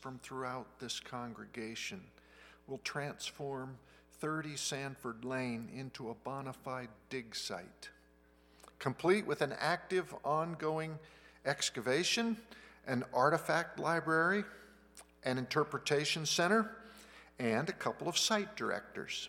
from throughout this congregation will transform 30 Sanford Lane into a bona fide dig site, complete with an active, ongoing excavation, an artifact library, an interpretation center, and a couple of site directors.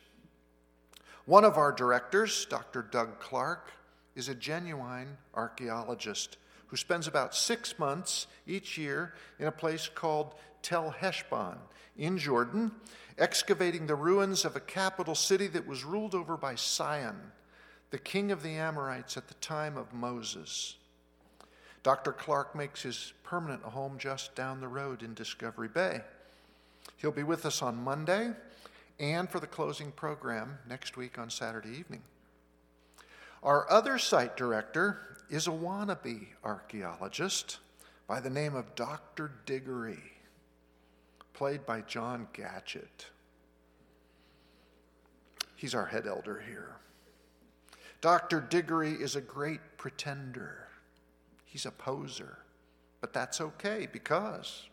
One of our directors, Dr. Doug Clark, is a genuine archaeologist who spends about six months each year in a place called Tel Heshbon in Jordan, excavating the ruins of a capital city that was ruled over by Sihon, the king of the Amorites at the time of Moses. Dr. Clark makes his permanent home just down the road in Discovery Bay. He'll be with us on Monday and for the closing program next week on Saturday evening. Our other site director is a wannabe archaeologist by the name of Dr. Diggory, played by John Gadget. He's our head elder here. Dr. Diggory is a great pretender. He's a poser, but that's okay because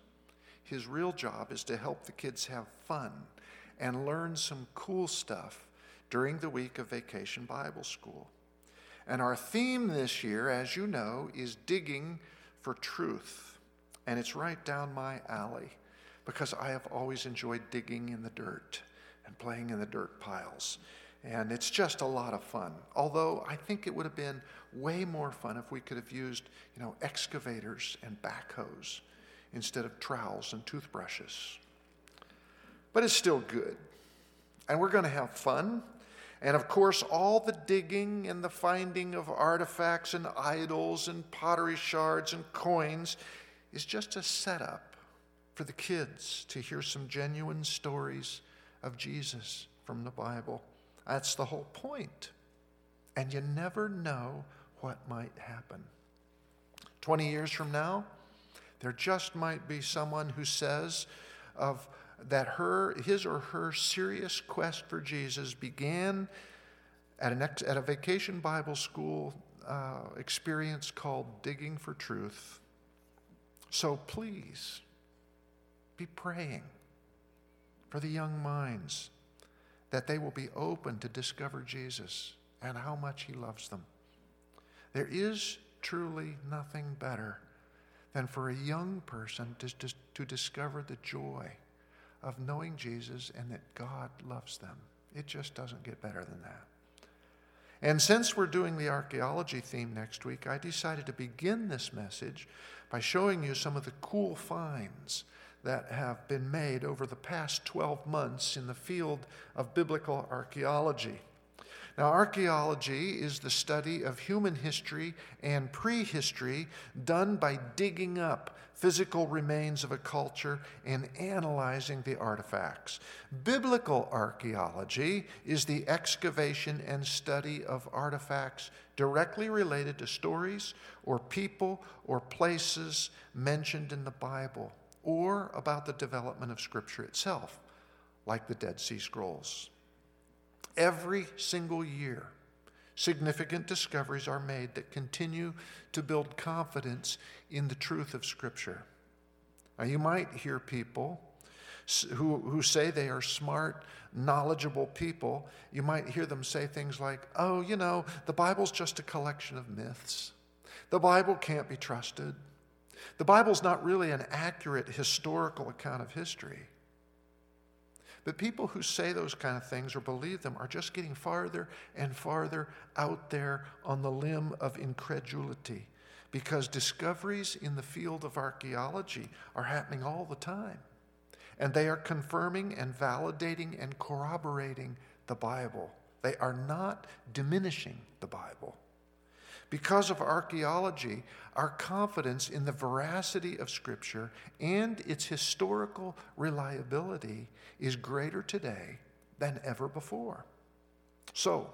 his real job is to help the kids have fun and learn some cool stuff during the week of Vacation Bible School. And our theme this year, as you know, is digging for truth. And it's right down my alley because I have always enjoyed digging in the dirt and playing in the dirt piles. And it's just a lot of fun. Although I think it would have been way more fun if we could have used, you know, excavators and backhoes instead of trowels and toothbrushes. But it's still good. And we're going to have fun. And of course, all the digging and the finding of artifacts and idols and pottery shards and coins is just a setup for the kids to hear some genuine stories of Jesus from the Bible. That's the whole point. And you never know what might happen. 20 years from now, there just might be someone who says of that her, his or her serious quest for Jesus began at, an ex, at a vacation Bible school uh, experience called Digging for Truth. So please be praying for the young minds that they will be open to discover Jesus and how much he loves them. There is truly nothing better than for a young person to, to, to discover the joy of knowing Jesus and that God loves them. It just doesn't get better than that. And since we're doing the archaeology theme next week, I decided to begin this message by showing you some of the cool finds that have been made over the past 12 months in the field of biblical archaeology. Now, archaeology is the study of human history and prehistory done by digging up physical remains of a culture and analyzing the artifacts. Biblical archaeology is the excavation and study of artifacts directly related to stories or people or places mentioned in the Bible or about the development of Scripture itself, like the Dead Sea Scrolls. Every single year, significant discoveries are made that continue to build confidence in the truth of Scripture. Now, you might hear people who, who say they are smart, knowledgeable people. You might hear them say things like, oh, you know, the Bible's just a collection of myths. The Bible can't be trusted. The Bible's not really an accurate historical account of history. But people who say those kind of things or believe them are just getting farther and farther out there on the limb of incredulity because discoveries in the field of archaeology are happening all the time. And they are confirming and validating and corroborating the Bible. They are not diminishing the Bible. Because of archaeology, our confidence in the veracity of Scripture and its historical reliability is greater today than ever before. So,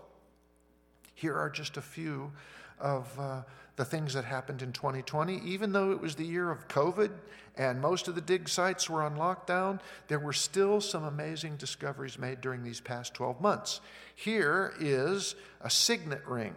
here are just a few of uh, the things that happened in 2020. Even though it was the year of COVID and most of the dig sites were on lockdown, there were still some amazing discoveries made during these past 12 months. Here is a signet ring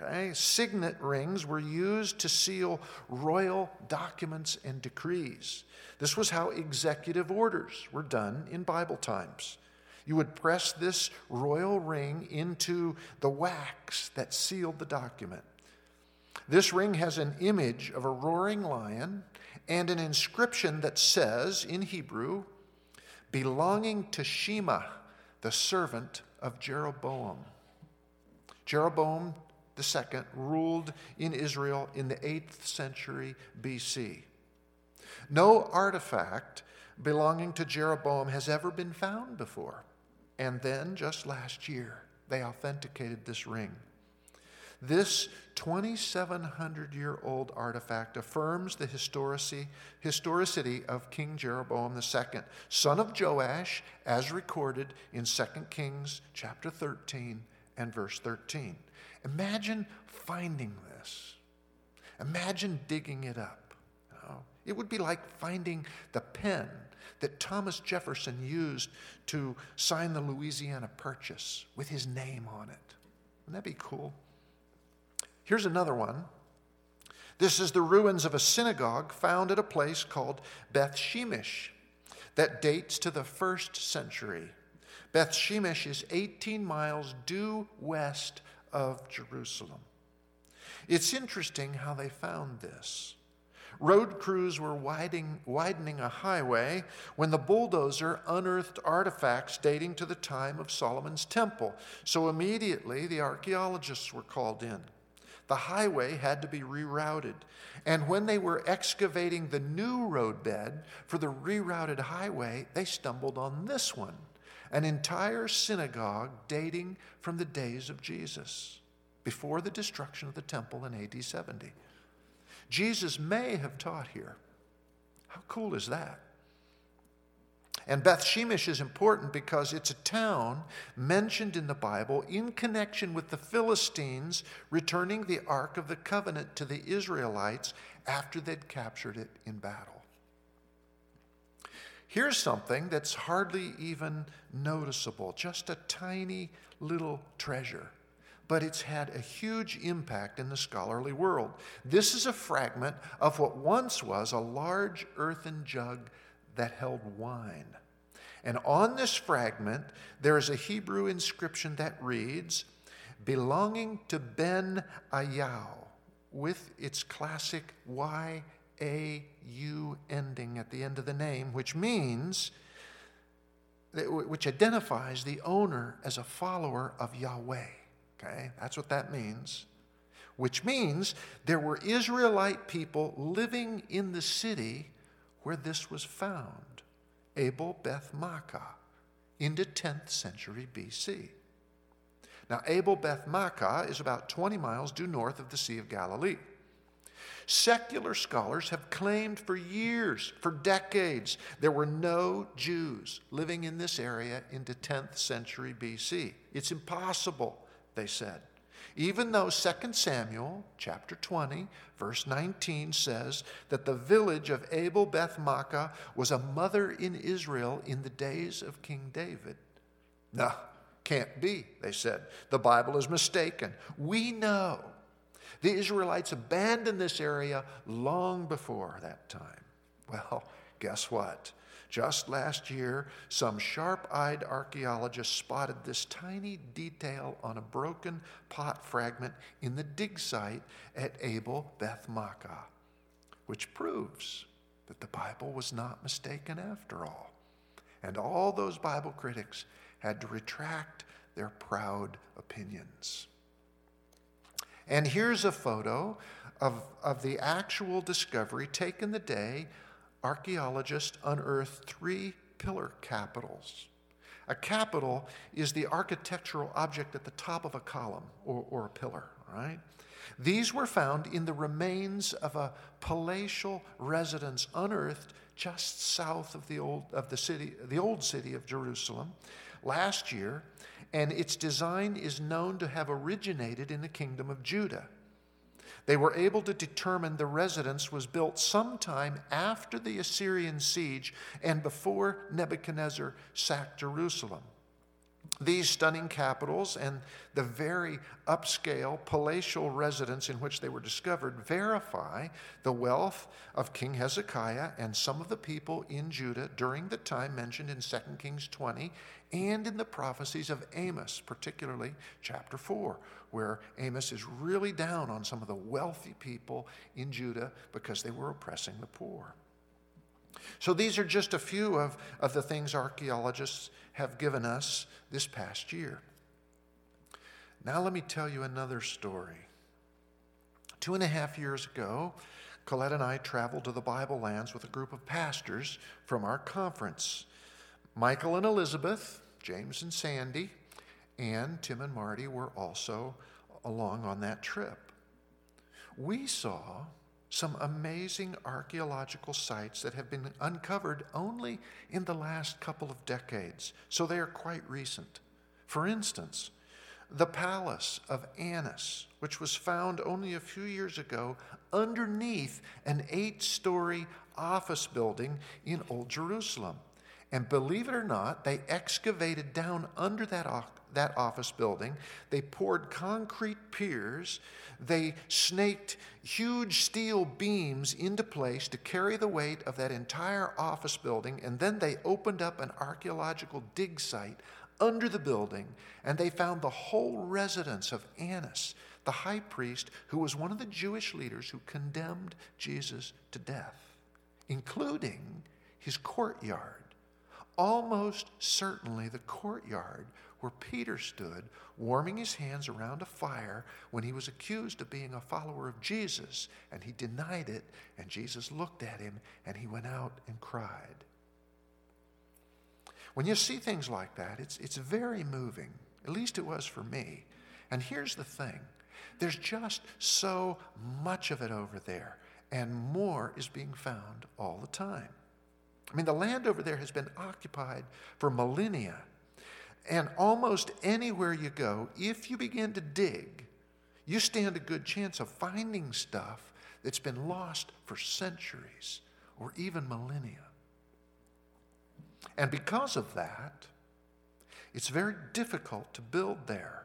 Okay? Signet rings were used to seal royal documents and decrees. This was how executive orders were done in Bible times. You would press this royal ring into the wax that sealed the document. This ring has an image of a roaring lion and an inscription that says in Hebrew, belonging to Shema, the servant of Jeroboam. Jeroboam II ruled in Israel in the 8th century BC. No artifact belonging to Jeroboam has ever been found before. And then, just last year, they authenticated this ring. This 2,700 year old artifact affirms the historicity, historicity of King Jeroboam II, son of Joash, as recorded in 2 Kings chapter 13 and verse 13. Imagine finding this. Imagine digging it up. You know? It would be like finding the pen that Thomas Jefferson used to sign the Louisiana Purchase with his name on it. Wouldn't that be cool? Here's another one. This is the ruins of a synagogue found at a place called Beth Shemesh that dates to the first century. Beth Shemesh is 18 miles due west of Jerusalem. It's interesting how they found this. Road crews were widening, widening a highway when the bulldozer unearthed artifacts dating to the time of Solomon's temple. So immediately the archaeologists were called in. The highway had to be rerouted. And when they were excavating the new roadbed for the rerouted highway, they stumbled on this one an entire synagogue dating from the days of Jesus, before the destruction of the temple in AD 70. Jesus may have taught here. How cool is that? And Beth Shemesh is important because it's a town mentioned in the Bible in connection with the Philistines returning the Ark of the Covenant to the Israelites after they'd captured it in battle. Here's something that's hardly even noticeable, just a tiny little treasure, but it's had a huge impact in the scholarly world. This is a fragment of what once was a large earthen jug that held wine. And on this fragment, there is a Hebrew inscription that reads, belonging to Ben Ayau, with its classic Y A U ending at the end of the name, which means, which identifies the owner as a follower of Yahweh. Okay, that's what that means. Which means there were Israelite people living in the city where this was found, Abel Beth Maachah, into 10th century BC. Now, Abel Beth Maachah is about 20 miles due north of the Sea of Galilee. Secular scholars have claimed for years, for decades, there were no Jews living in this area into 10th century BC. It's impossible, they said. Even though 2 Samuel chapter 20 verse 19 says that the village of Abel Beth Maachah was a mother in Israel in the days of King David. No, can't be, they said. The Bible is mistaken. We know the Israelites abandoned this area long before that time. Well, guess what? Just last year, some sharp eyed archaeologists spotted this tiny detail on a broken pot fragment in the dig site at Abel Beth Maachah, which proves that the Bible was not mistaken after all. And all those Bible critics had to retract their proud opinions. And here's a photo of, of the actual discovery taken the day archaeologists unearthed three pillar capitals. A capital is the architectural object at the top of a column or, or a pillar, right? These were found in the remains of a palatial residence unearthed just south of the old, of the, city, the old city of Jerusalem last year, and its design is known to have originated in the kingdom of Judah. They were able to determine the residence was built sometime after the Assyrian siege and before Nebuchadnezzar sacked Jerusalem. These stunning capitals and the very upscale palatial residence in which they were discovered verify the wealth of King Hezekiah and some of the people in Judah during the time mentioned in 2 Kings 20 and in the prophecies of Amos, particularly chapter 4, where Amos is really down on some of the wealthy people in Judah because they were oppressing the poor. So these are just a few of, of the things archaeologists have given us this past year. Now, let me tell you another story. Two and a half years ago, Colette and I traveled to the Bible lands with a group of pastors from our conference. Michael and Elizabeth, James and Sandy, and Tim and Marty were also along on that trip. We saw some amazing archaeological sites that have been uncovered only in the last couple of decades, so they are quite recent. For instance, the palace of Annas, which was found only a few years ago underneath an eight story office building in Old Jerusalem. And believe it or not, they excavated down under that that office building. They poured concrete piers. They snaked huge steel beams into place to carry the weight of that entire office building. And then they opened up an archaeological dig site under the building and they found the whole residence of Annas, the high priest, who was one of the Jewish leaders who condemned Jesus to death, including his courtyard. Almost certainly the courtyard where Peter stood, warming his hands around a fire when he was accused of being a follower of Jesus, and he denied it, and Jesus looked at him, and he went out and cried. When you see things like that, it's, it's very moving. At least it was for me. And here's the thing there's just so much of it over there, and more is being found all the time. I mean, the land over there has been occupied for millennia. And almost anywhere you go, if you begin to dig, you stand a good chance of finding stuff that's been lost for centuries or even millennia. And because of that, it's very difficult to build there.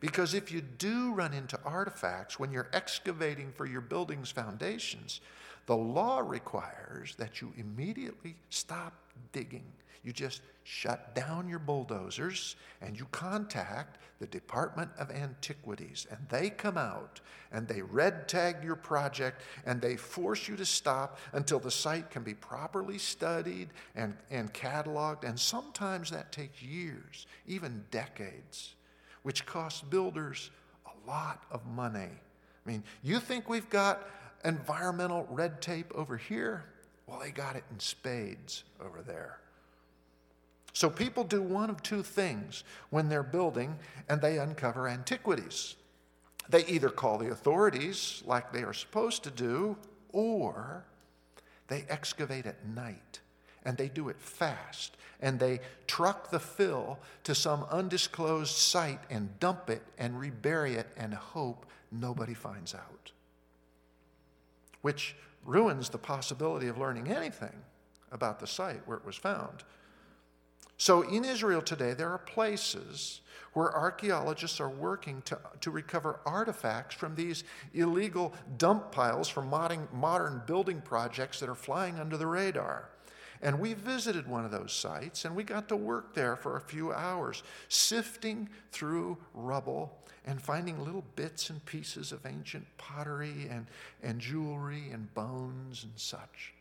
Because if you do run into artifacts when you're excavating for your building's foundations, the law requires that you immediately stop digging you just shut down your bulldozers and you contact the Department of Antiquities, and they come out and they red tag your project and they force you to stop until the site can be properly studied and, and cataloged. And sometimes that takes years, even decades, which costs builders a lot of money. I mean, you think we've got environmental red tape over here? Well, they got it in spades over there. So people do one of two things when they're building and they uncover antiquities. They either call the authorities like they are supposed to do, or they excavate at night and they do it fast and they truck the fill to some undisclosed site and dump it and rebury it and hope nobody finds out. Which ruins the possibility of learning anything about the site where it was found so in Israel today, there are places where archaeologists are working to, to recover artifacts from these illegal dump piles from modern, modern building projects that are flying under the radar. And we visited one of those sites and we got to work there for a few hours, sifting through rubble and finding little bits and pieces of ancient pottery and, and jewelry and bones and such.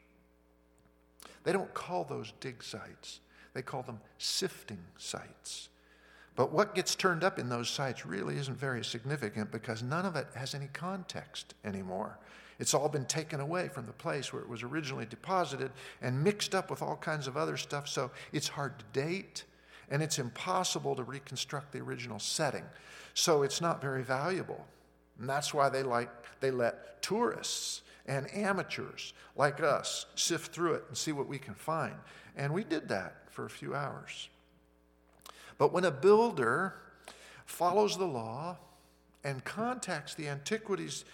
They don't call those dig sites. They call them sifting sites. But what gets turned up in those sites really isn't very significant because none of it has any context anymore. It's all been taken away from the place where it was originally deposited and mixed up with all kinds of other stuff, so it's hard to date and it's impossible to reconstruct the original setting. So it's not very valuable. And that's why they like they let tourists and amateurs like us sift through it and see what we can find. And we did that for a few hours. But when a builder follows the law and contacts the antiquities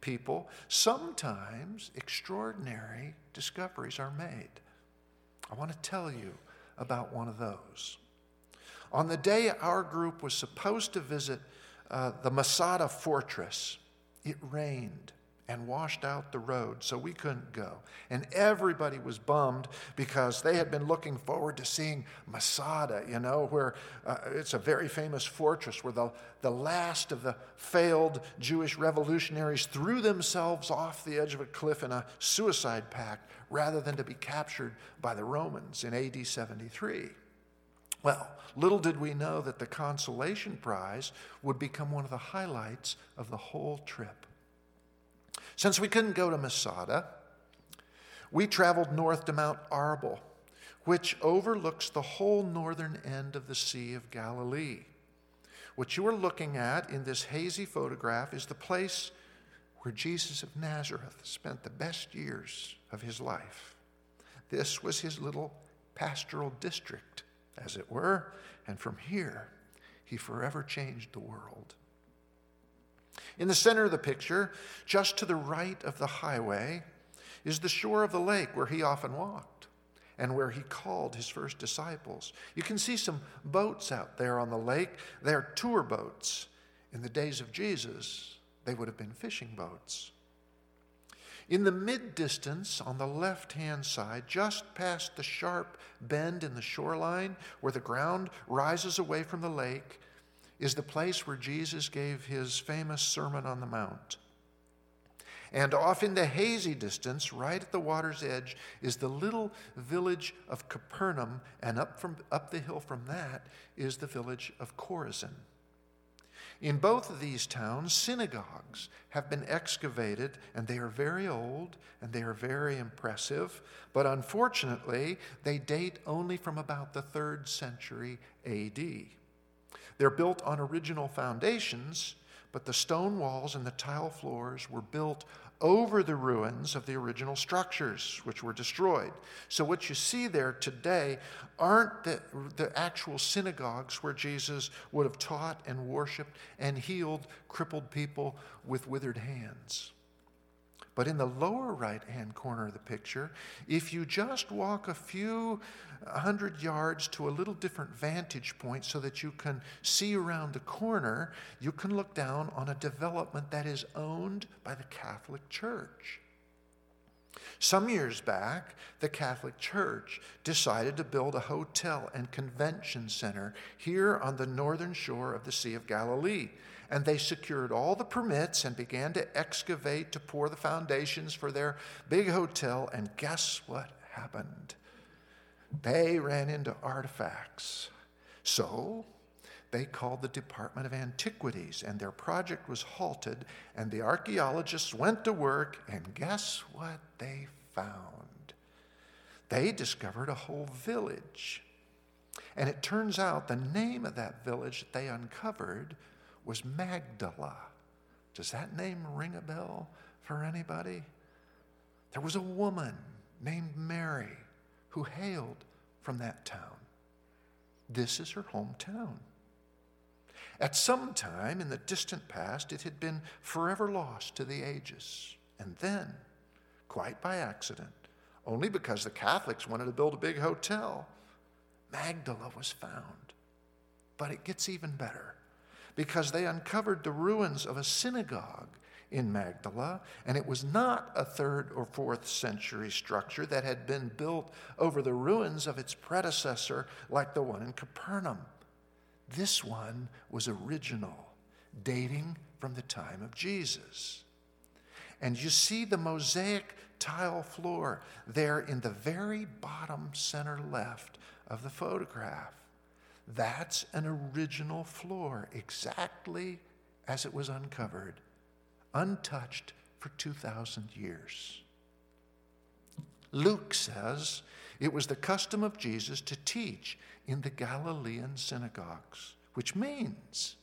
people, sometimes extraordinary discoveries are made. I want to tell you about one of those. on the day our group was supposed to visit uh, the Masada fortress, it rained and washed out the road, so we couldn't go. And everybody was bummed because they had been looking forward to seeing Masada, you know, where uh, it's a very famous fortress where the, the last of the failed Jewish revolutionaries threw themselves off the edge of a cliff in a suicide pact rather than to be captured by the Romans in AD 73. Well, little did we know that the consolation prize would become one of the highlights of the whole trip. Since we couldn't go to Masada, we traveled north to Mount Arbel, which overlooks the whole northern end of the Sea of Galilee. What you are looking at in this hazy photograph is the place where Jesus of Nazareth spent the best years of his life. This was his little pastoral district, as it were, and from here, he forever changed the world. In the center of the picture, just to the right of the highway, is the shore of the lake where he often walked and where he called his first disciples. You can see some boats out there on the lake. They're tour boats. In the days of Jesus, they would have been fishing boats. In the mid distance, on the left hand side, just past the sharp bend in the shoreline where the ground rises away from the lake, is the place where Jesus gave his famous Sermon on the Mount. And off in the hazy distance, right at the water's edge, is the little village of Capernaum, and up, from, up the hill from that is the village of Chorazin. In both of these towns, synagogues have been excavated, and they are very old and they are very impressive, but unfortunately, they date only from about the third century AD. They're built on original foundations, but the stone walls and the tile floors were built over the ruins of the original structures, which were destroyed. So, what you see there today aren't the, the actual synagogues where Jesus would have taught and worshiped and healed crippled people with withered hands. But in the lower right hand corner of the picture, if you just walk a few hundred yards to a little different vantage point so that you can see around the corner, you can look down on a development that is owned by the Catholic Church. Some years back, the Catholic Church decided to build a hotel and convention center here on the northern shore of the Sea of Galilee and they secured all the permits and began to excavate to pour the foundations for their big hotel. And guess what happened? They ran into artifacts. So they called the Department of Antiquities, and their project was halted. And the archaeologists went to work, and guess what they found? They discovered a whole village. And it turns out the name of that village that they uncovered was Magdala. Does that name ring a bell for anybody? There was a woman named Mary who hailed from that town. This is her hometown. At some time in the distant past, it had been forever lost to the ages. And then, quite by accident, only because the Catholics wanted to build a big hotel, Magdala was found. But it gets even better because they uncovered the ruins of a synagogue in Magdala, and it was not a third or fourth century structure that had been built over the ruins of its predecessor, like the one in Capernaum. This one was original, dating from the time of Jesus. And you see the mosaic tile floor there in the very bottom center left of the photograph. That's an original floor, exactly as it was uncovered, untouched for 2,000 years. Luke says it was the custom of Jesus to teach in the Galilean synagogues, which means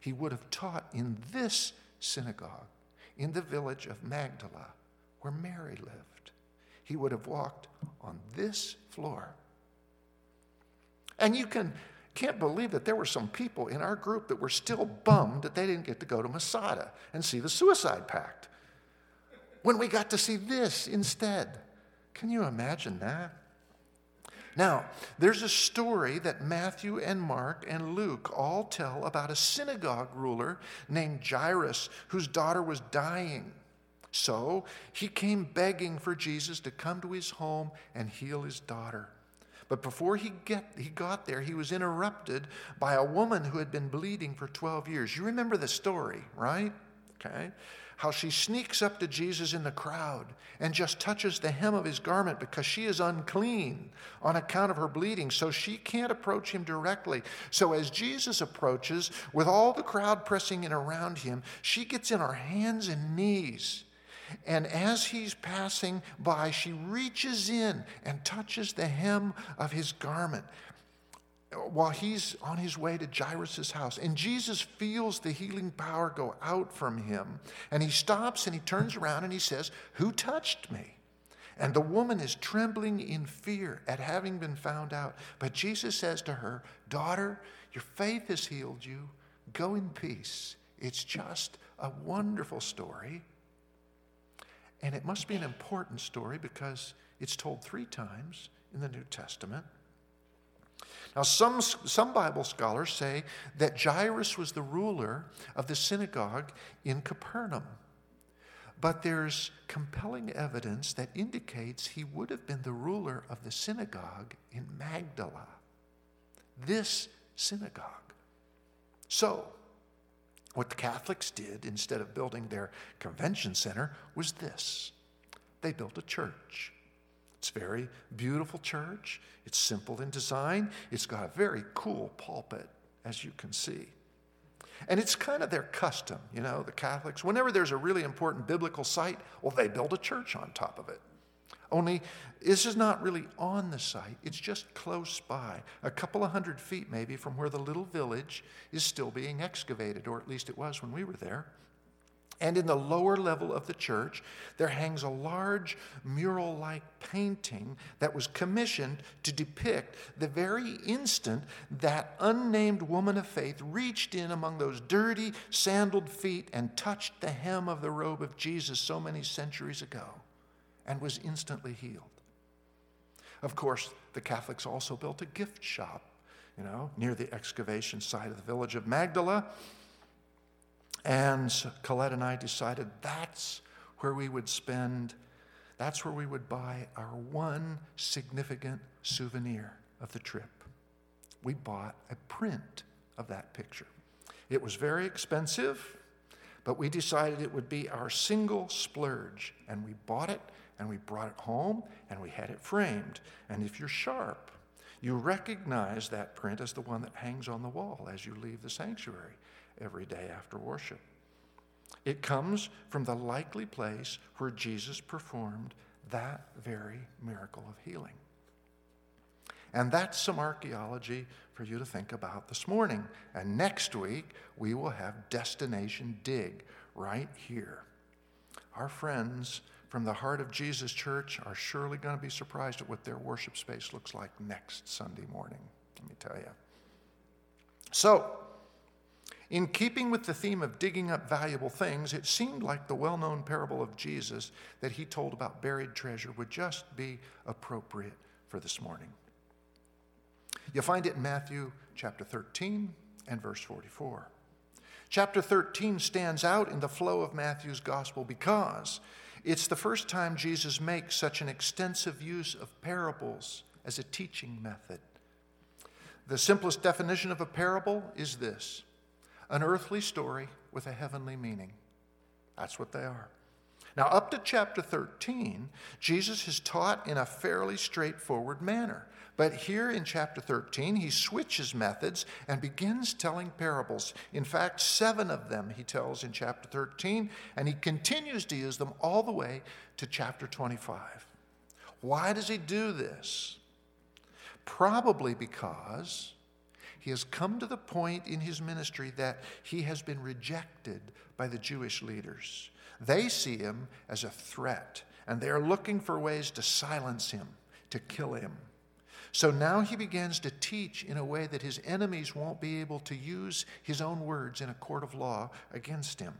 he would have taught in this synagogue in the village of Magdala, where Mary lived. He would have walked on this floor. And you can can't believe that there were some people in our group that were still bummed that they didn't get to go to Masada and see the suicide pact when we got to see this instead. Can you imagine that? Now, there's a story that Matthew and Mark and Luke all tell about a synagogue ruler named Jairus whose daughter was dying. So he came begging for Jesus to come to his home and heal his daughter. But before he, get, he got there, he was interrupted by a woman who had been bleeding for 12 years. You remember the story, right? Okay. How she sneaks up to Jesus in the crowd and just touches the hem of his garment because she is unclean on account of her bleeding. So she can't approach him directly. So as Jesus approaches, with all the crowd pressing in around him, she gets in her hands and knees and as he's passing by, she reaches in and touches the hem of his garment while he's on his way to Jairus' house. And Jesus feels the healing power go out from him. And he stops and he turns around and he says, Who touched me? And the woman is trembling in fear at having been found out. But Jesus says to her, Daughter, your faith has healed you. Go in peace. It's just a wonderful story. And it must be an important story because it's told three times in the New Testament. Now, some, some Bible scholars say that Jairus was the ruler of the synagogue in Capernaum. But there's compelling evidence that indicates he would have been the ruler of the synagogue in Magdala, this synagogue. So, what the Catholics did instead of building their convention center was this they built a church. It's a very beautiful church. It's simple in design. It's got a very cool pulpit, as you can see. And it's kind of their custom, you know, the Catholics. Whenever there's a really important biblical site, well, they build a church on top of it. Only this is not really on the site, it's just close by, a couple of hundred feet maybe from where the little village is still being excavated, or at least it was when we were there. And in the lower level of the church, there hangs a large mural like painting that was commissioned to depict the very instant that unnamed woman of faith reached in among those dirty, sandaled feet and touched the hem of the robe of Jesus so many centuries ago and was instantly healed. Of course, the Catholics also built a gift shop, you know, near the excavation site of the village of Magdala. And Colette and I decided that's where we would spend, that's where we would buy our one significant souvenir of the trip. We bought a print of that picture. It was very expensive, but we decided it would be our single splurge, and we bought it and we brought it home and we had it framed. And if you're sharp, you recognize that print as the one that hangs on the wall as you leave the sanctuary every day after worship. It comes from the likely place where Jesus performed that very miracle of healing. And that's some archaeology for you to think about this morning. And next week, we will have Destination Dig right here. Our friends from the Heart of Jesus Church are surely going to be surprised at what their worship space looks like next Sunday morning, let me tell you. So, in keeping with the theme of digging up valuable things, it seemed like the well known parable of Jesus that he told about buried treasure would just be appropriate for this morning. You'll find it in Matthew chapter 13 and verse 44. Chapter 13 stands out in the flow of Matthew's gospel because it's the first time Jesus makes such an extensive use of parables as a teaching method. The simplest definition of a parable is this an earthly story with a heavenly meaning. That's what they are. Now, up to chapter 13, Jesus has taught in a fairly straightforward manner. But here in chapter 13, he switches methods and begins telling parables. In fact, seven of them he tells in chapter 13, and he continues to use them all the way to chapter 25. Why does he do this? Probably because he has come to the point in his ministry that he has been rejected by the Jewish leaders. They see him as a threat, and they are looking for ways to silence him, to kill him. So now he begins to teach in a way that his enemies won't be able to use his own words in a court of law against him.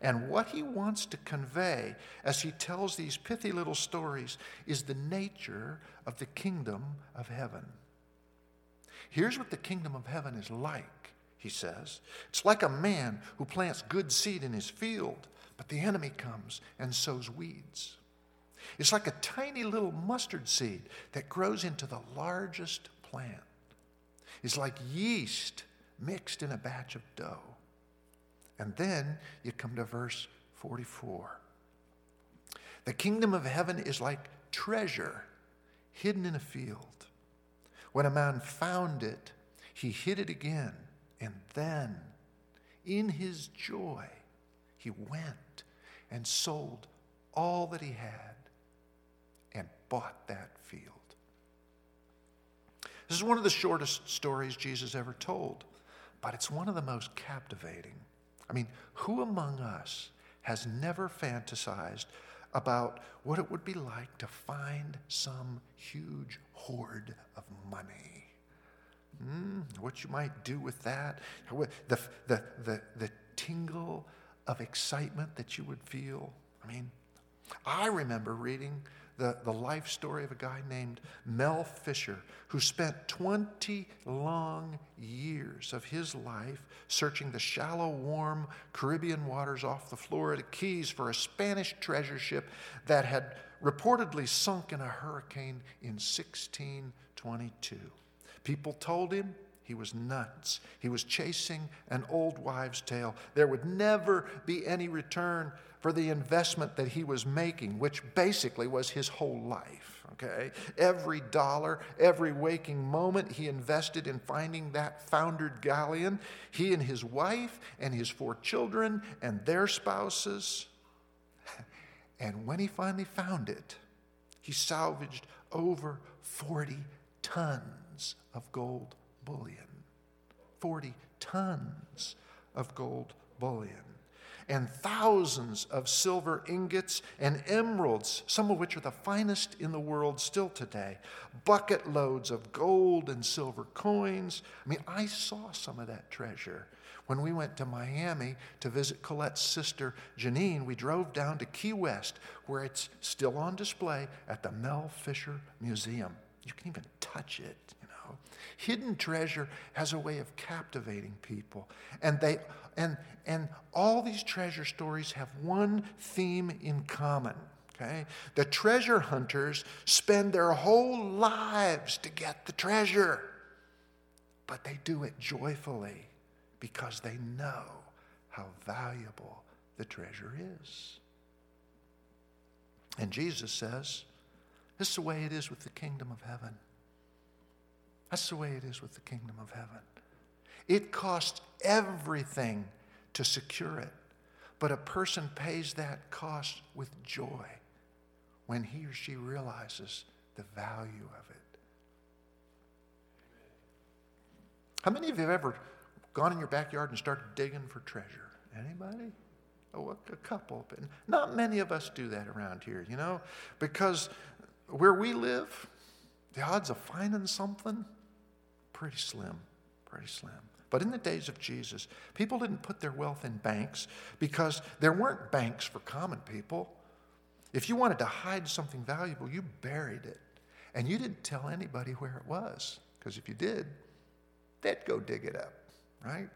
And what he wants to convey as he tells these pithy little stories is the nature of the kingdom of heaven. Here's what the kingdom of heaven is like, he says. It's like a man who plants good seed in his field, but the enemy comes and sows weeds. It's like a tiny little mustard seed that grows into the largest plant. It's like yeast mixed in a batch of dough. And then you come to verse 44. The kingdom of heaven is like treasure hidden in a field. When a man found it, he hid it again. And then, in his joy, he went and sold all that he had bought that field. This is one of the shortest stories Jesus ever told, but it's one of the most captivating. I mean, who among us has never fantasized about what it would be like to find some huge hoard of money? Mm, what you might do with that? The, the, the, the tingle of excitement that you would feel? I mean, I remember reading the, the life story of a guy named Mel Fisher, who spent 20 long years of his life searching the shallow, warm Caribbean waters off the Florida Keys for a Spanish treasure ship that had reportedly sunk in a hurricane in 1622. People told him he was nuts. He was chasing an old wives' tale. There would never be any return for the investment that he was making, which basically was his whole life. Okay? Every dollar, every waking moment he invested in finding that foundered galleon, he and his wife and his four children and their spouses. And when he finally found it, he salvaged over 40 tons of gold bullion. 40 tons of gold bullion and thousands of silver ingots and emeralds, some of which are the finest in the world still today, bucket loads of gold and silver coins. I mean, I saw some of that treasure. When we went to Miami to visit Colette's sister Janine, we drove down to Key West, where it's still on display at the Mel Fisher Museum. You can even touch it. Hidden treasure has a way of captivating people. And they and and all these treasure stories have one theme in common. Okay? The treasure hunters spend their whole lives to get the treasure. But they do it joyfully because they know how valuable the treasure is. And Jesus says, this is the way it is with the kingdom of heaven. That's the way it is with the kingdom of heaven. It costs everything to secure it, but a person pays that cost with joy when he or she realizes the value of it. How many of you have ever gone in your backyard and started digging for treasure? Anybody? Oh, a couple, but not many of us do that around here, you know, because where we live, the odds of finding something pretty slim, pretty slim. But in the days of Jesus, people didn't put their wealth in banks because there weren't banks for common people. If you wanted to hide something valuable, you buried it. And you didn't tell anybody where it was, because if you did, they'd go dig it up, right?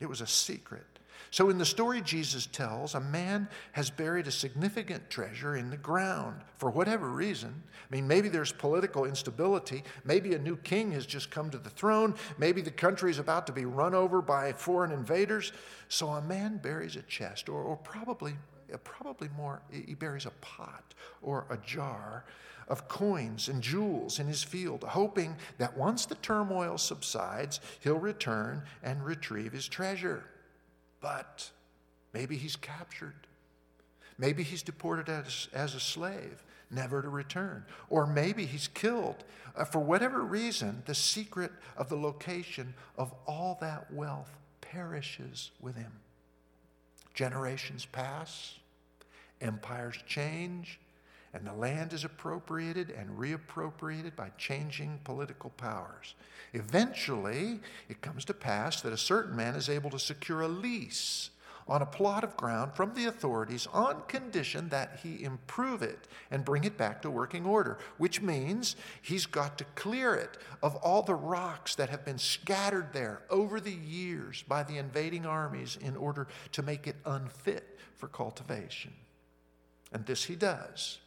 It was a secret. So, in the story Jesus tells, a man has buried a significant treasure in the ground for whatever reason. I mean, maybe there's political instability. Maybe a new king has just come to the throne. Maybe the country is about to be run over by foreign invaders. So, a man buries a chest, or, or probably, uh, probably more, he buries a pot or a jar of coins and jewels in his field, hoping that once the turmoil subsides, he'll return and retrieve his treasure. But maybe he's captured. Maybe he's deported as, as a slave, never to return. Or maybe he's killed. Uh, for whatever reason, the secret of the location of all that wealth perishes with him. Generations pass, empires change, and the land is appropriated and reappropriated by changing political powers. Eventually, it comes to pass that a certain man is able to secure a lease on a plot of ground from the authorities on condition that he improve it and bring it back to working order, which means he's got to clear it of all the rocks that have been scattered there over the years by the invading armies in order to make it unfit for cultivation. And this he does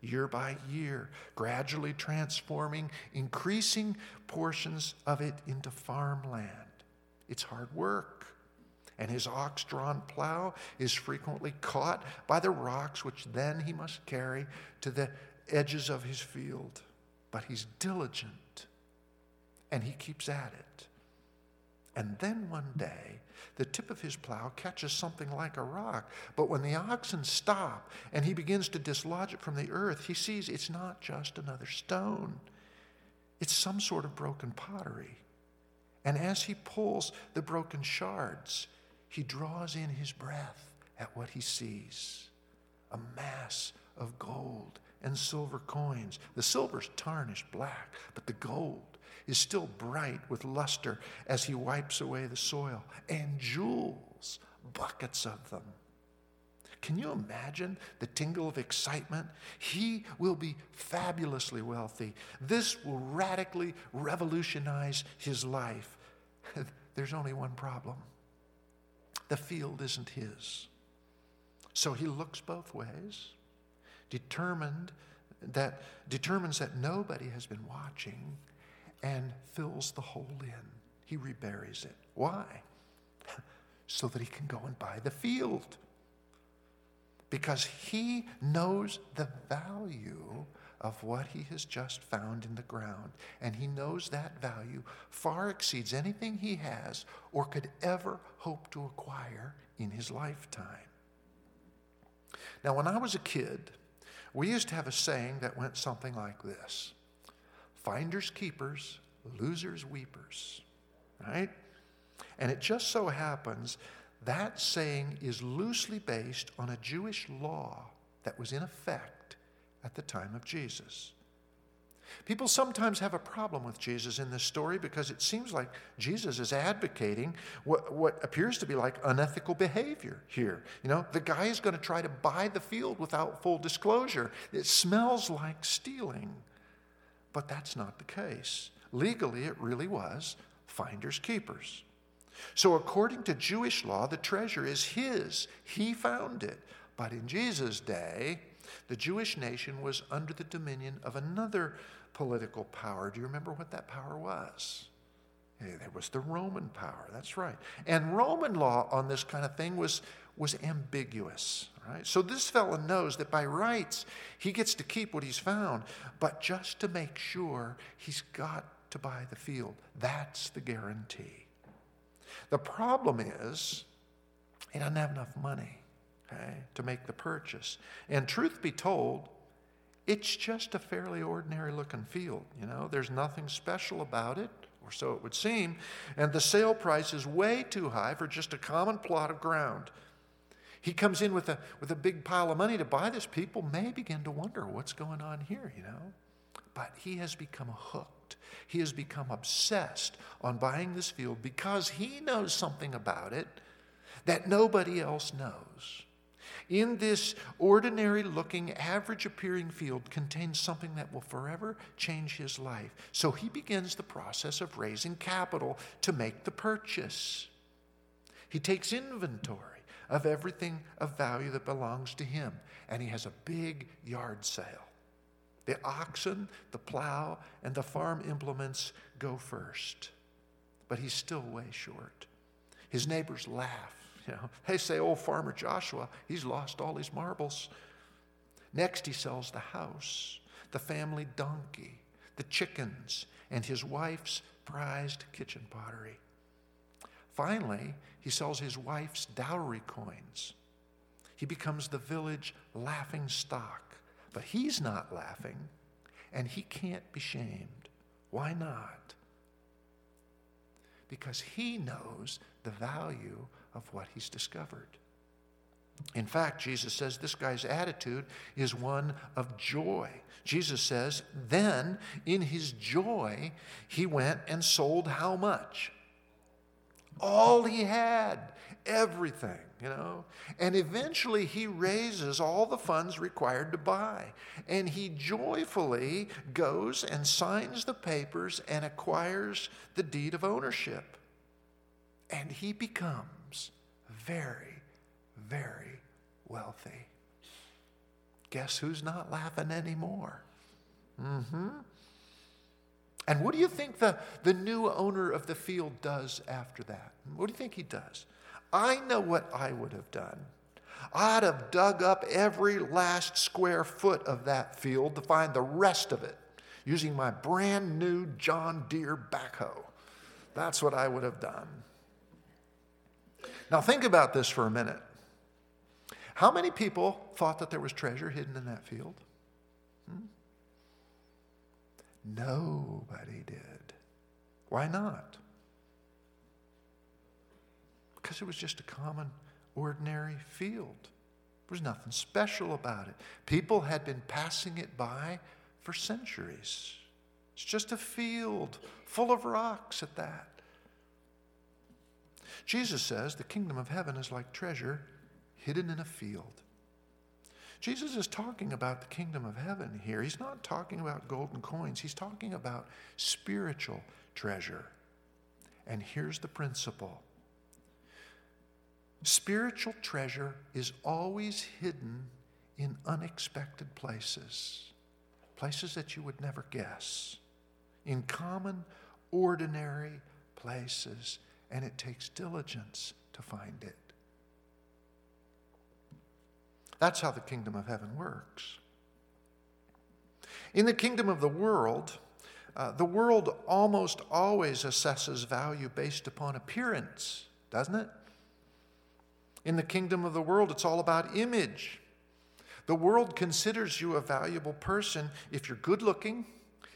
year by year, gradually transforming increasing portions of it into farmland. It's hard work. And his ox drawn plow is frequently caught by the rocks, which then he must carry to the edges of his field. But he's diligent and he keeps at it. And then one day, the tip of his plow catches something like a rock. But when the oxen stop and he begins to dislodge it from the earth, he sees it's not just another stone, it's some sort of broken pottery. And as he pulls the broken shards, he draws in his breath at what he sees a mass of gold and silver coins. The silver's tarnished black, but the gold is still bright with luster as he wipes away the soil, and jewels, buckets of them. Can you imagine the tingle of excitement? He will be fabulously wealthy. This will radically revolutionize his life. There's only one problem the field isn't his. So he looks both ways, determined that determines that nobody has been watching and fills the hole in. He reburies it. Why? so that he can go and buy the field. Because he knows the value of what he has just found in the ground. And he knows that value far exceeds anything he has or could ever hope to acquire in his lifetime. Now, when I was a kid, we used to have a saying that went something like this finders keepers, losers weepers, right? And it just so happens that saying is loosely based on a Jewish law that was in effect at the time of Jesus. People sometimes have a problem with Jesus in this story because it seems like Jesus is advocating what, what appears to be like unethical behavior here. You know, the guy is going to try to buy the field without full disclosure. It smells like stealing. But that's not the case. Legally, it really was finders keepers. So, according to Jewish law, the treasure is his. He found it. But in Jesus' day, the Jewish nation was under the dominion of another political power. Do you remember what that power was? There was the Roman power, that's right. And Roman law on this kind of thing was, was ambiguous. Right? So this fellow knows that by rights he gets to keep what he's found, but just to make sure he's got to buy the field. That's the guarantee. The problem is he doesn't have enough money okay, to make the purchase. And truth be told, it's just a fairly ordinary looking field. You know, there's nothing special about it, or so it would seem. And the sale price is way too high for just a common plot of ground. He comes in with a, with a big pile of money to buy this. People may begin to wonder what's going on here, you know. But he has become hooked. He has become obsessed on buying this field because he knows something about it that nobody else knows in this ordinary looking, average appearing field contains something that will forever change his life. So he begins the process of raising capital to make the purchase. He takes inventory of everything of value that belongs to him, and he has a big yard sale. The oxen, the plow, and the farm implements go first, but he's still way short. His neighbors laugh you know, they say, oh, Farmer Joshua, he's lost all his marbles. Next, he sells the house, the family donkey, the chickens, and his wife's prized kitchen pottery. Finally, he sells his wife's dowry coins. He becomes the village laughing stock. But he's not laughing, and he can't be shamed. Why not? Because he knows the value of what he's discovered. In fact, Jesus says this guy's attitude is one of joy. Jesus says, then in his joy, he went and sold how much? All he had, everything. you know? And eventually he raises all the funds required to buy. And he joyfully goes and signs the papers and acquires the deed of ownership. And he becomes very, very wealthy. Guess who's not laughing anymore? Mm hmm. And what do you think the, the new owner of the field does after that? What do you think he does? I know what I would have done. I'd have dug up every last square foot of that field to find the rest of it using my brand new John Deere backhoe. That's what I would have done. Now, think about this for a minute. How many people thought that there was treasure hidden in that field? Hmm? Nobody did. Why not? Because it was just a common, ordinary field. There was nothing special about it. People had been passing it by for centuries. It's just a field full of rocks at that. Jesus says the kingdom of heaven is like treasure hidden in a field. Jesus is talking about the kingdom of heaven here. He's not talking about golden coins, he's talking about spiritual treasure. And here's the principle spiritual treasure is always hidden in unexpected places, places that you would never guess, in common, ordinary places, and it takes diligence to find it. That's how the kingdom of heaven works. In the kingdom of the world, uh, the world almost always assesses value based upon appearance, doesn't it? In the kingdom of the world, it's all about image. The world considers you a valuable person if you're good looking,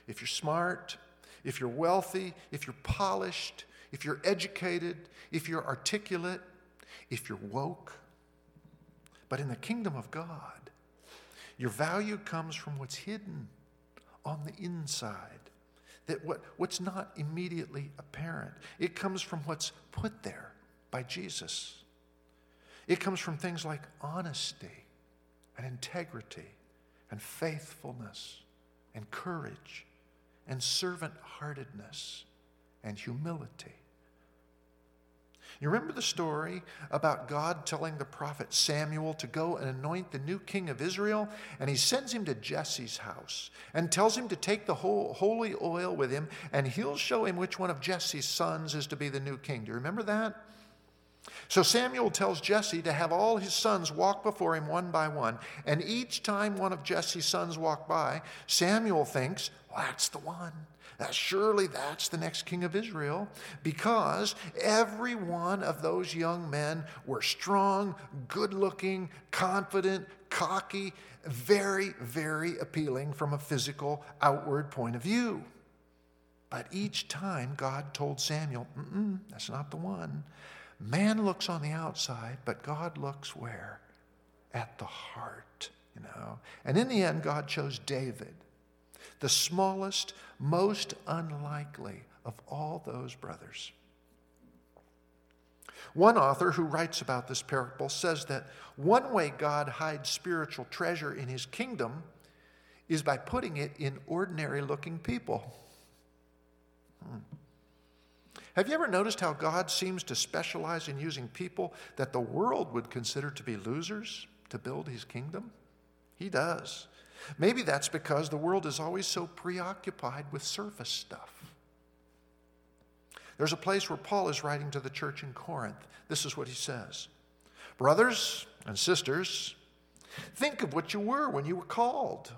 if you're smart, if you're wealthy, if you're polished, if you're educated, if you're articulate, if you're woke. But in the kingdom of God, your value comes from what's hidden on the inside, that what, what's not immediately apparent. It comes from what's put there by Jesus. It comes from things like honesty and integrity and faithfulness and courage and servant heartedness and humility. You remember the story about God telling the prophet Samuel to go and anoint the new king of Israel? And he sends him to Jesse's house and tells him to take the holy oil with him, and he'll show him which one of Jesse's sons is to be the new king. Do you remember that? So Samuel tells Jesse to have all his sons walk before him one by one. And each time one of Jesse's sons walk by, Samuel thinks, well, that's the one. Surely that's the next king of Israel because every one of those young men were strong, good looking, confident, cocky, very, very appealing from a physical, outward point of view. But each time God told Samuel, that's not the one. Man looks on the outside, but God looks where? At the heart, you know. And in the end, God chose David, the smallest, most unlikely of all those brothers. One author who writes about this parable says that one way God hides spiritual treasure in his kingdom is by putting it in ordinary looking people. Hmm. Have you ever noticed how God seems to specialize in using people that the world would consider to be losers to build his kingdom? He does. Maybe that's because the world is always so preoccupied with surface stuff. There's a place where Paul is writing to the church in Corinth. This is what he says Brothers and sisters, think of what you were when you were called.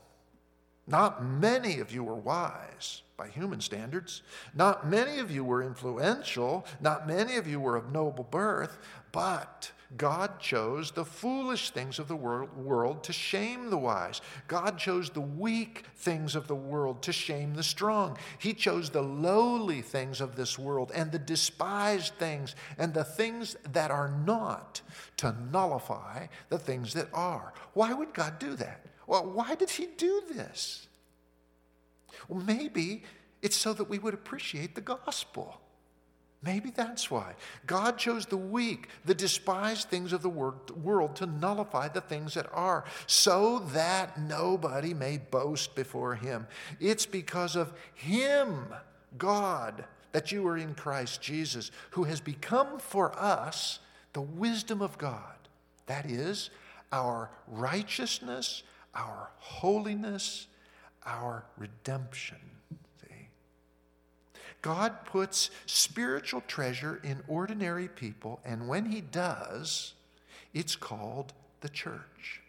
Not many of you were wise by human standards. Not many of you were influential. Not many of you were of noble birth. But God chose the foolish things of the world to shame the wise. God chose the weak things of the world to shame the strong. He chose the lowly things of this world and the despised things and the things that are not to nullify the things that are. Why would God do that? Well, why did He do this? Well, maybe it's so that we would appreciate the gospel. Maybe that's why. God chose the weak, the despised things of the world to nullify the things that are, so that nobody may boast before him. It's because of him, God, that you are in Christ Jesus, who has become for us the wisdom of God. That is, our righteousness, our holiness, our redemption. God puts spiritual treasure in ordinary people, and when He does, it's called the church.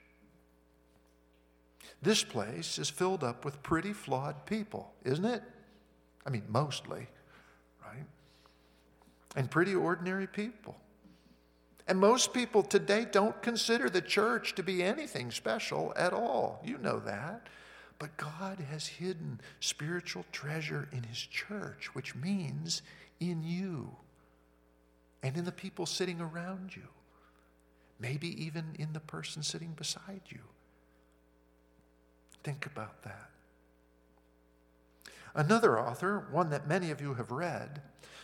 This place is filled up with pretty flawed people, isn't it? I mean, mostly, right? And pretty ordinary people. And most people today don't consider the church to be anything special at all. You know that. But God has hidden spiritual treasure in His church, which means in you and in the people sitting around you, maybe even in the person sitting beside you. Think about that. Another author, one that many of you have read,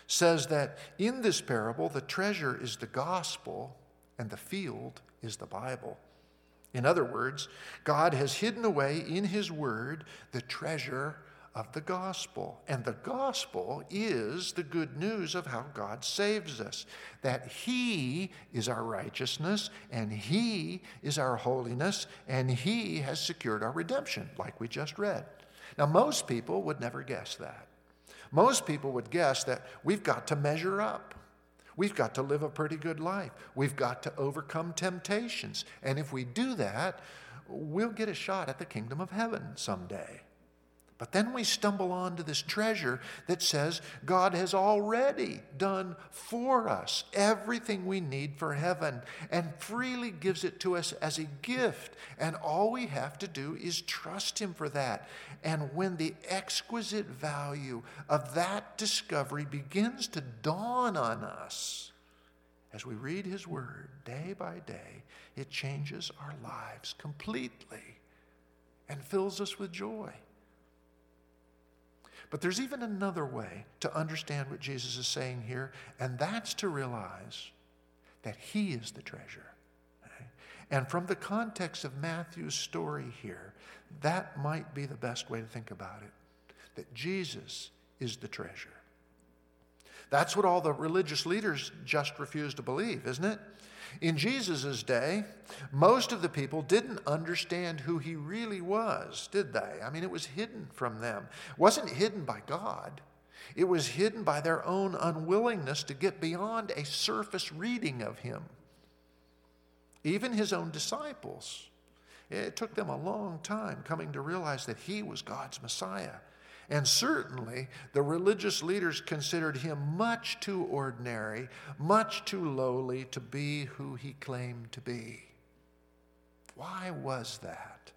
says that in this parable, the treasure is the gospel and the field is the Bible. In other words, God has hidden away in His Word the treasure of the gospel. And the gospel is the good news of how God saves us that He is our righteousness, and He is our holiness, and He has secured our redemption, like we just read. Now, most people would never guess that. Most people would guess that we've got to measure up. We've got to live a pretty good life. We've got to overcome temptations. And if we do that, we'll get a shot at the kingdom of heaven someday. But then we stumble onto this treasure that says God has already done for us everything we need for heaven and freely gives it to us as a gift. And all we have to do is trust Him for that. And when the exquisite value of that discovery begins to dawn on us, as we read His Word day by day, it changes our lives completely and fills us with joy. But there's even another way to understand what Jesus is saying here, and that's to realize that He is the treasure. And from the context of Matthew's story here, that might be the best way to think about it that Jesus is the treasure. That's what all the religious leaders just refused to believe, isn't it? In Jesus' day, most of the people didn't understand who he really was, did they? I mean, it was hidden from them. It wasn't hidden by God. It was hidden by their own unwillingness to get beyond a surface reading of him. Even his own disciples. It took them a long time coming to realize that he was God's Messiah. And certainly, the religious leaders considered him much too ordinary, much too lowly to be who he claimed to be. Why was that?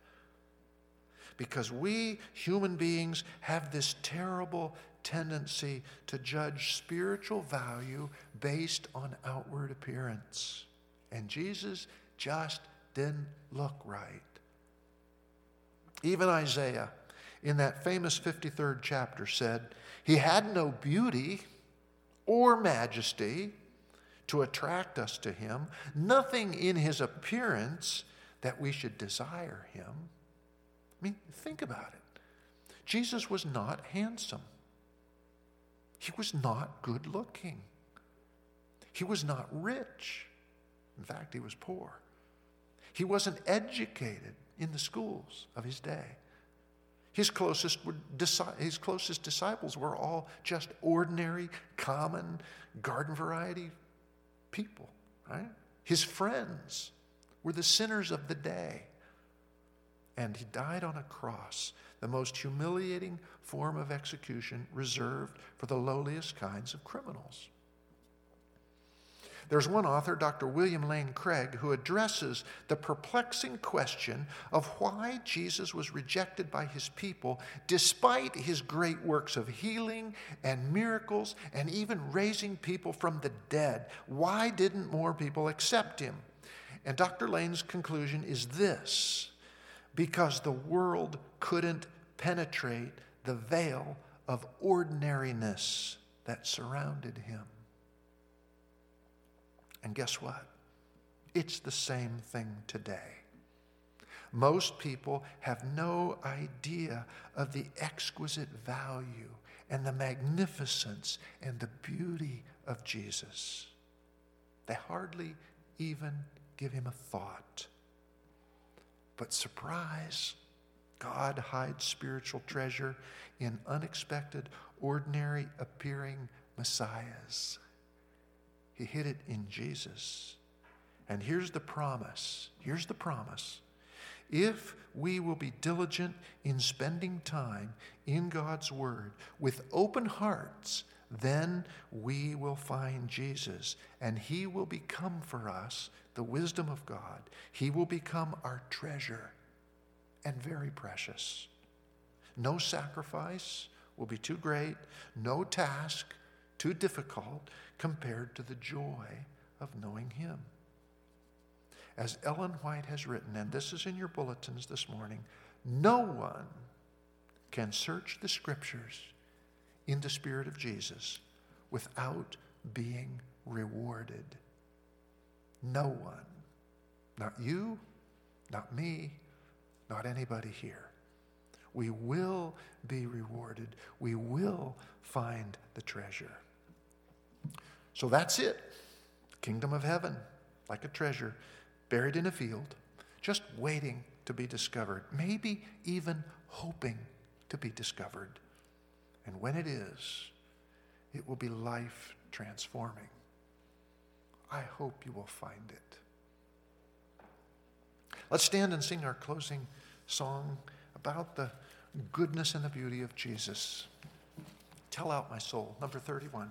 Because we human beings have this terrible tendency to judge spiritual value based on outward appearance. And Jesus just didn't look right. Even Isaiah in that famous 53rd chapter said, He had no beauty or majesty to attract us to Him, nothing in His appearance that we should desire Him. I mean, think about it. Jesus was not handsome, He was not good looking, He was not rich. In fact, He was poor. He wasn't educated in the schools of His day. His closest, his closest disciples were all just ordinary, common, garden variety people, right? His friends were the sinners of the day. And he died on a cross, the most humiliating form of execution reserved for the lowliest kinds of criminals. There's one author, Dr. William Lane Craig, who addresses the perplexing question of why Jesus was rejected by his people despite his great works of healing and miracles and even raising people from the dead. Why didn't more people accept him? And Dr. Lane's conclusion is this because the world couldn't penetrate the veil of ordinariness that surrounded him. And guess what? It's the same thing today. Most people have no idea of the exquisite value and the magnificence and the beauty of Jesus. They hardly even give him a thought. But surprise, God hides spiritual treasure in unexpected, ordinary appearing messiahs. He hid it in Jesus. And here's the promise. Here's the promise. If we will be diligent in spending time in God's Word with open hearts, then we will find Jesus and He will become for us the wisdom of God. He will become our treasure and very precious. No sacrifice will be too great, no task too difficult compared to the joy of knowing Him. As Ellen White has written, and this is in your bulletins this morning, no one can search the scriptures in the Spirit of Jesus without being rewarded. No one. Not you, not me, not anybody here. We will be rewarded. We will find the treasure. So that's it. Kingdom of heaven, like a treasure buried in a field, just waiting to be discovered, maybe even hoping to be discovered. And when it is, it will be life transforming. I hope you will find it. Let's stand and sing our closing song about the goodness and the beauty of Jesus. Tell out my soul, number 31.